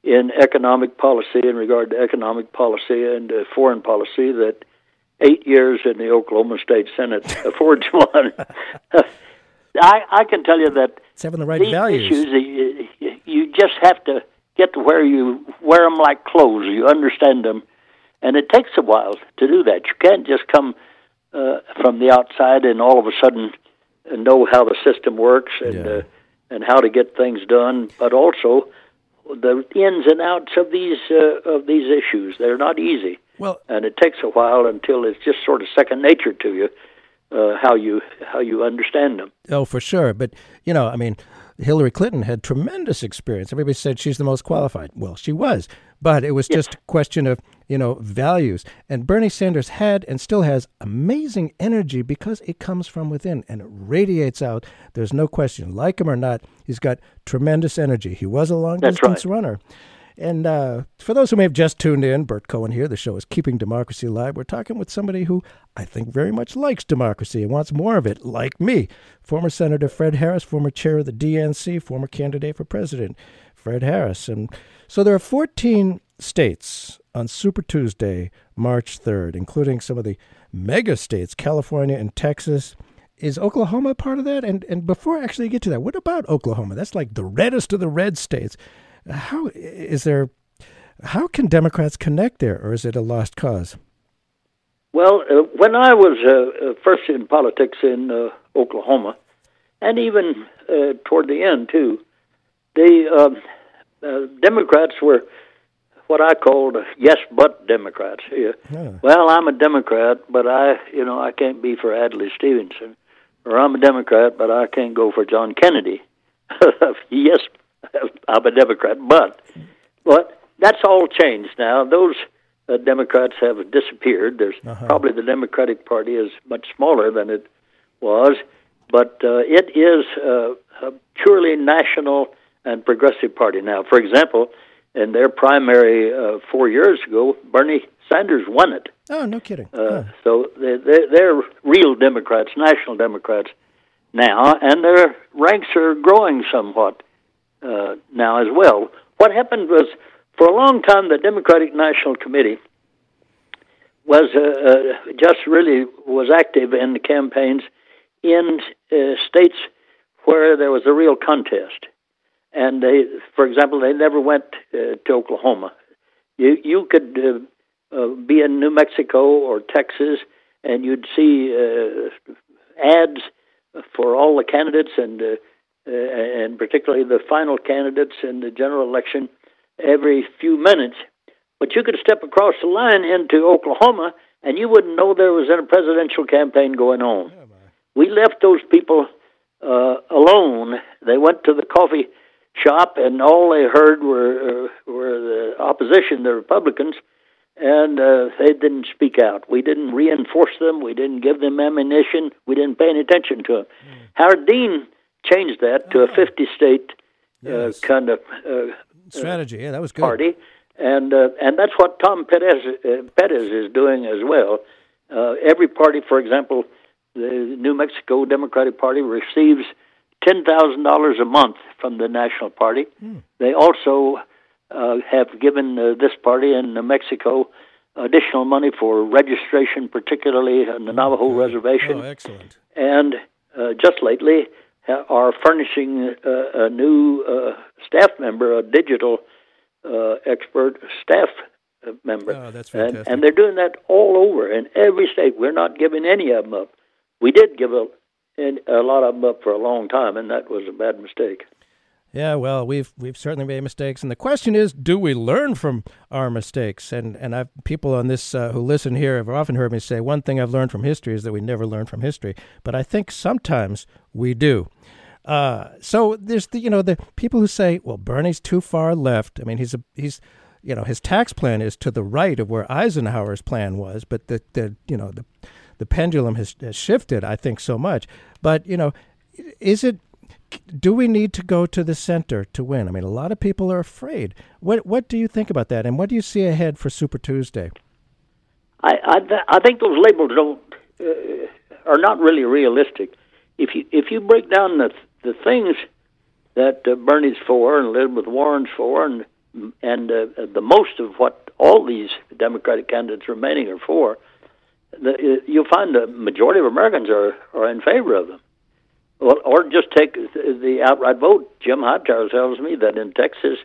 in economic policy in regard to economic policy and uh, foreign policy that eight years in the Oklahoma State Senate affords one. I, I can tell you that It's having the right these values. issues, you, you- just have to get to where you wear them like clothes. You understand them, and it takes a while to do that. You can't just come uh, from the outside and all of a sudden know how the system works and Yeah. uh, and how to get things done, but also the ins and outs of these uh, of these issues. They're not easy, Well, and it takes a while until it's just sort of second nature to you uh, how you how you understand them. Oh, for sure. But, you know, I mean, Hillary Clinton had tremendous experience. Everybody said she's the most qualified. Well, she was. But it was just a question of, you know, values. And Bernie Sanders had and still has amazing energy because it comes from within and it radiates out. There's no question. Like him or not, he's got tremendous energy. He was a long That's distance right. runner. And uh, for those who may have just tuned in, Burt Cohen here. The show is Keeping Democracy Alive. We're talking with somebody who I think very much likes democracy and wants more of it, like me. Former Senator Fred Harris, former chair of the DNC, former candidate for president, Fred Harris. And so there are 14 states on Super Tuesday, March 3rd, including some of the mega states, California and Texas. Is Oklahoma part of that? And and before I actually get to that, what about Oklahoma? That's like the reddest of the red states. How is there? How can Democrats connect there, or is it a lost cause? Well, uh, when I was uh, uh, first in politics in uh, Oklahoma, and even uh, toward the end too, the um uh, Democrats were what I called yes but Democrats. Yeah. Yeah. Well, I'm a Democrat, but I, you know, I can't be for Adlai Stevenson, or I'm a Democrat, but I can't go for John Kennedy. yes, I'm a Democrat, but but that's all changed now. Those uh, Democrats have disappeared. There's Uh-huh. probably the Democratic Party is much smaller than it was, but uh, it is uh, a purely national and progressive party now. For example, in their primary uh, four years ago, Bernie Sanders won it. Oh, no kidding. Uh, Huh. So they're, they're, they're real Democrats, national Democrats now, and their ranks are growing somewhat uh, now as well. What happened was, for a long time, the Democratic National Committee was uh, uh, just really was active in the campaigns in uh, states where there was a real contest. And they, for example, they never went uh, to Oklahoma. You you could uh, be in New Mexico or Texas, and you'd see uh, ads for all the candidates, and uh, and particularly the final candidates in the general election every few minutes. But you could step across the line into Oklahoma, and you wouldn't know there was a presidential campaign going on. We left those people uh, alone. They went to the coffee shop, and all they heard were uh, were the opposition, the Republicans, and uh, they didn't speak out. We didn't reinforce them. We didn't give them ammunition. We didn't pay any attention to them. Mm. Howard Dean changed that to a 50 state uh, kind of uh, strategy. Yeah, that was good. Party, and uh, and that's what Tom Perez uh, Perez is doing as well. Uh, every party, for example, the New Mexico Democratic Party receives ten thousand dollars a month from the National Party. Mm. They also uh, have given uh, this party in New Mexico additional money for registration, particularly on the Navajo okay. Reservation. Oh, excellent! And uh, just lately, are furnishing uh, a new uh, staff member, a digital uh, expert staff member. Oh, that's fantastic. And, and they're doing that all over in every state. We're not giving any of them up. We did give a, a lot of them up for a long time, and that was a bad mistake. Yeah, well, we've we've certainly made mistakes, and the question is, do we learn from our mistakes? And and I've people on this uh, who listen here have often heard me say one thing I've learned from history is that we never learn from history, but I think sometimes we do. Uh, so there's the you know the people who say, well, Bernie's too far left. I mean, he's a he's you know his tax plan is to the right of where Eisenhower's plan was, but the the you know the the pendulum has, has shifted. I think so much, but you know, is it do we need to go to the center to win? I mean, a lot of people are afraid. What what do you think about that, and what do you see ahead for Super Tuesday? I I, I think those labels don't uh, are not really realistic. If you if you break down the the things that uh, Bernie's for and Elizabeth Warren's for, and and uh, the most of what all these Democratic candidates remaining are for, the, uh, you'll find the majority of Americans are are in favor of them. Well, or just take the outright vote. Jim Hightower tells me that in Texas,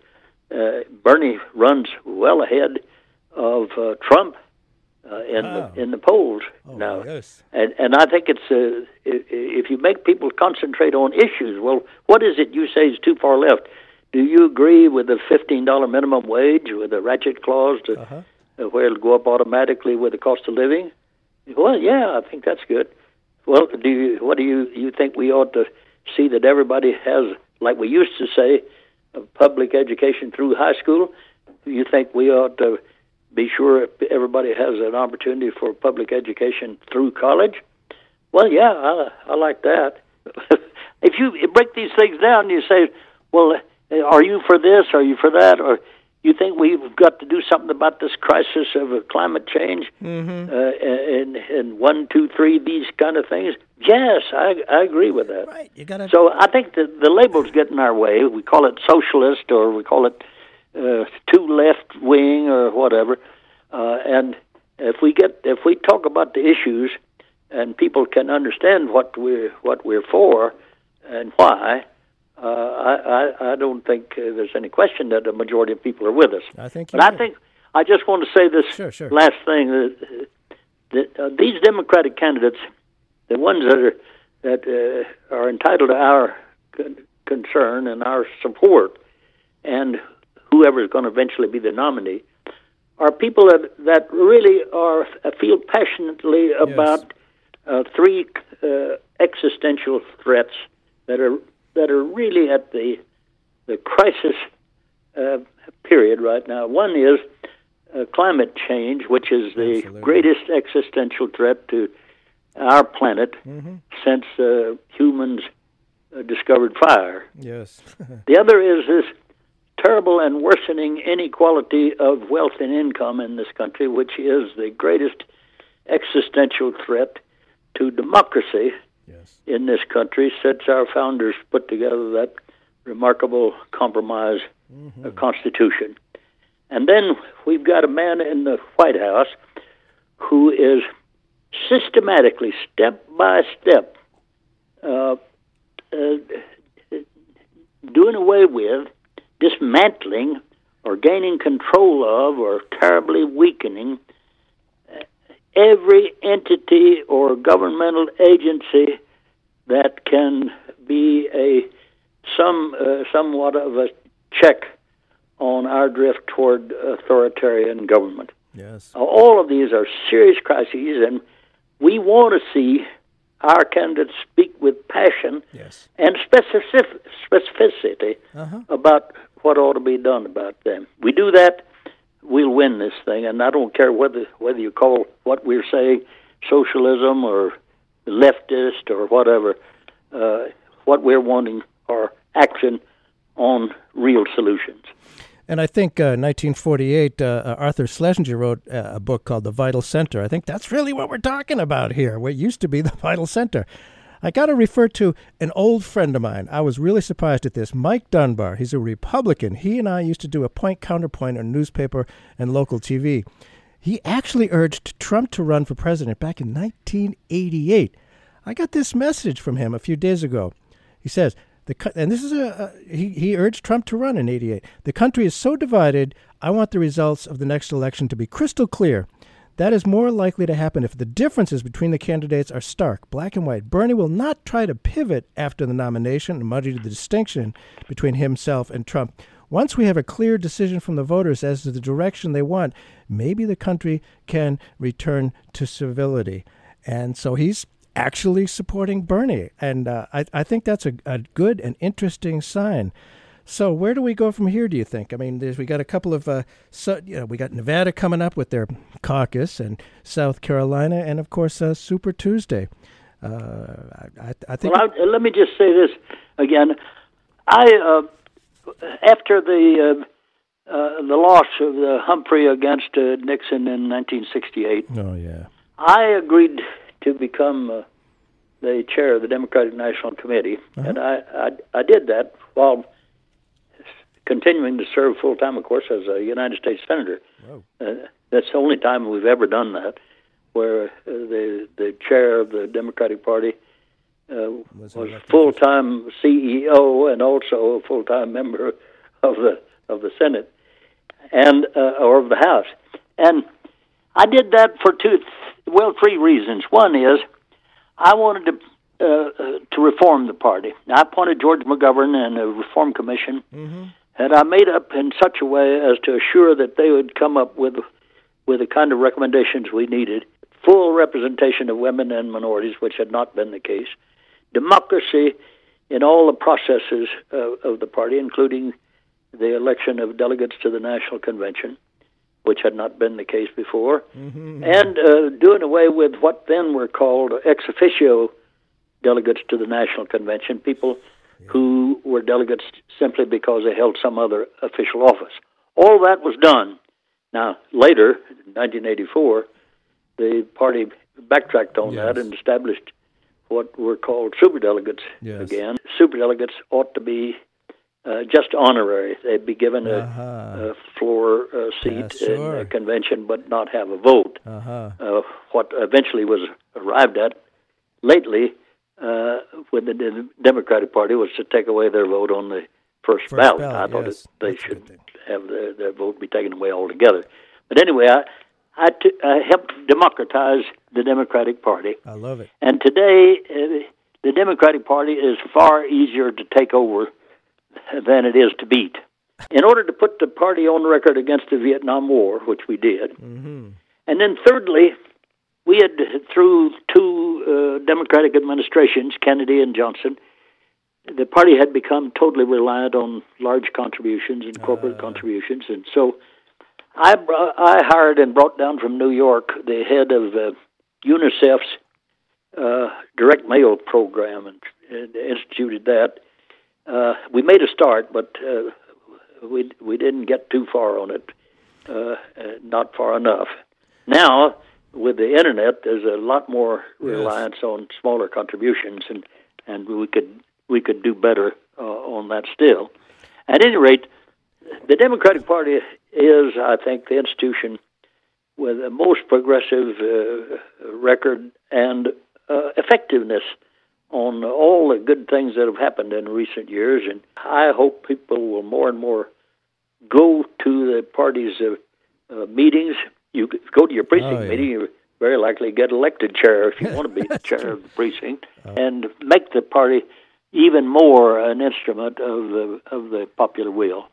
uh, Bernie runs well ahead of uh, Trump uh, in wow. the, in the polls oh, now. Yes. And and I think it's uh, if you make people concentrate on issues. Well, what is it you say is too far left? Do you agree with the fifteen dollar minimum wage with a ratchet clause to, uh-huh. where it'll go up automatically with the cost of living? Well, yeah, I think that's good. Well, do you, what do you you think we ought to see that everybody has, like we used to say, public education through high school? You think we ought to be sure everybody has an opportunity for public education through college? Well, yeah, I, I like that. if you break these things down, you say, well, are you for this? Are you for that? Or you think we've got to do something about this crisis of climate change mm-hmm. uh, and and one, two, three, these kind of things? Yes, I I agree with that. Right, you gotta... So I think the the labels get in our way. We call it socialist, or we call it uh, too left wing, or whatever. Uh, and if we get if we talk about the issues, and people can understand what we're what we're for and why uh, I, I, I don't think uh, there's any question that the majority of people are with us. I think, but I think I just want to say this sure, sure. last thing that, that uh, these Democratic candidates, the ones that are that uh, are entitled to our concern and our support, and whoever is going to eventually be the nominee, are people that that really are uh, feel passionately about yes. uh, three uh, existential threats that are that are really at the the crisis uh, period right now. One is uh, climate change, which is the Absolutely. greatest existential threat to our planet mm-hmm. since uh, humans uh, discovered fire. Yes. the other is this terrible and worsening inequality of wealth and income in this country, which is the greatest existential threat to democracy yes. in this country since our founders put together that remarkable compromise mm-hmm. uh, constitution. And then we've got a man in the White House who is systematically, step by step, uh, uh, doing away with, dismantling, or gaining control of, or terribly weakening every entity or governmental agency that can be a some uh, somewhat of a check on our drift toward authoritarian government. Yes. All of these are serious crises, and we want to see our candidates speak with passion yes. and specific, specificity uh-huh. about what ought to be done about them. We do that we'll win this thing. And I don't care whether whether you call what we're saying socialism or leftist or whatever. Uh, what we're wanting are action on real solutions. And I think uh, 1948, uh, Arthur Schlesinger wrote uh, a book called The Vital Center. I think that's really what we're talking about here. What used to be the Vital Center. I got to refer to an old friend of mine. I was really surprised at this. Mike Dunbar. He's a Republican. He and I used to do a point counterpoint on newspaper and local TV. He actually urged Trump to run for president back in 1988. I got this message from him a few days ago. He says, the, and this is a, a, he, he urged Trump to run in 88. The country is so divided, I want the results of the next election to be crystal clear. That is more likely to happen if the differences between the candidates are stark, black and white. Bernie will not try to pivot after the nomination and muddy the distinction between himself and Trump. Once we have a clear decision from the voters as to the direction they want, maybe the country can return to civility. And so he's actually supporting Bernie. And uh, I, I think that's a, a good and interesting sign. So where do we go from here? Do you think? I mean, there's we got a couple of, uh, so, you know, we got Nevada coming up with their caucus, and South Carolina, and of course uh, Super Tuesday. Uh, I, I, think. Well, I, let me just say this again. I uh, after the uh, uh, the loss of the Humphrey against Nixon in 1968. Oh yeah. I agreed to become uh, the chair of the Democratic National Committee, uh-huh. and I, I I did that while continuing to serve full time, of course, as a United States senator. Uh, that's the only time we've ever done that, where uh, the the chair of the Democratic Party uh, was, was full time CEO and also a full time member of the of the Senate and uh, or of the House, and I did that for two well, three reasons. One is I wanted to uh, uh, to reform the party. I appointed George McGovern and a reform commission, mm-hmm. And I made up in such a way as to assure that they would come up with with the kind of recommendations we needed. Full representation of women and minorities, which had not been the case. Democracy in all the processes of, of the party, including the election of delegates to the national convention which had not been the case before, mm-hmm. and uh, doing away with what then were called ex officio delegates to the National Convention, people yeah. who were delegates simply because they held some other official office. All that was done. Now, later, in 1984, the party backtracked on yes. that and established what were called superdelegates yes. again. Superdelegates ought to be uh, just honorary. They'd be given a, uh-huh. a floor uh, seat yeah, sure. in a convention, but not have a vote. Uh-huh. Uh, what eventually was arrived at lately uh, with the Democratic Party was to take away their vote on the first, first ballot. ballot. I thought yes. they That's should have their, their vote be taken away altogether. But anyway, I, I, t- I helped democratize the Democratic Party. I love it. And today, uh, the Democratic Party is far easier to take over than it is to beat. In order to put the party on record against the Vietnam War, which we did, mm-hmm. and then thirdly, we had through two uh, Democratic administrations, Kennedy and Johnson, the party had become totally reliant on large contributions and corporate uh. contributions, and so I I hired and brought down from New York the head of uh, UNICEF's uh, direct mail program and, and instituted that uh, we made a start, but uh, we we didn't get too far on it, uh, uh, not far enough. Now, with the internet, there's a lot more reliance yes. on smaller contributions, and and we could we could do better uh, on that still. At any rate, the Democratic Party is, I think, the institution with the most progressive uh, record and uh, effectiveness on all the good things that have happened in recent years, and I hope people will more and more go to the party's uh, uh, meetings you go to your precinct oh, yeah. meeting, you very likely get elected chair if you want to be the chair of the precinct, oh. and make the party even more an instrument of the of the popular will.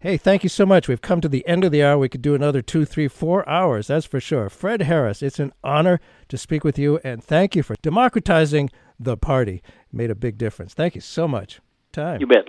Hey, thank you so much. We've come to the end of the hour. We could do another two, three, four hours, that's for sure. Fred Harris, it's an honor to speak with you, and thank you for democratizing the party. It made a big difference. Thank you so much. Time. You bet.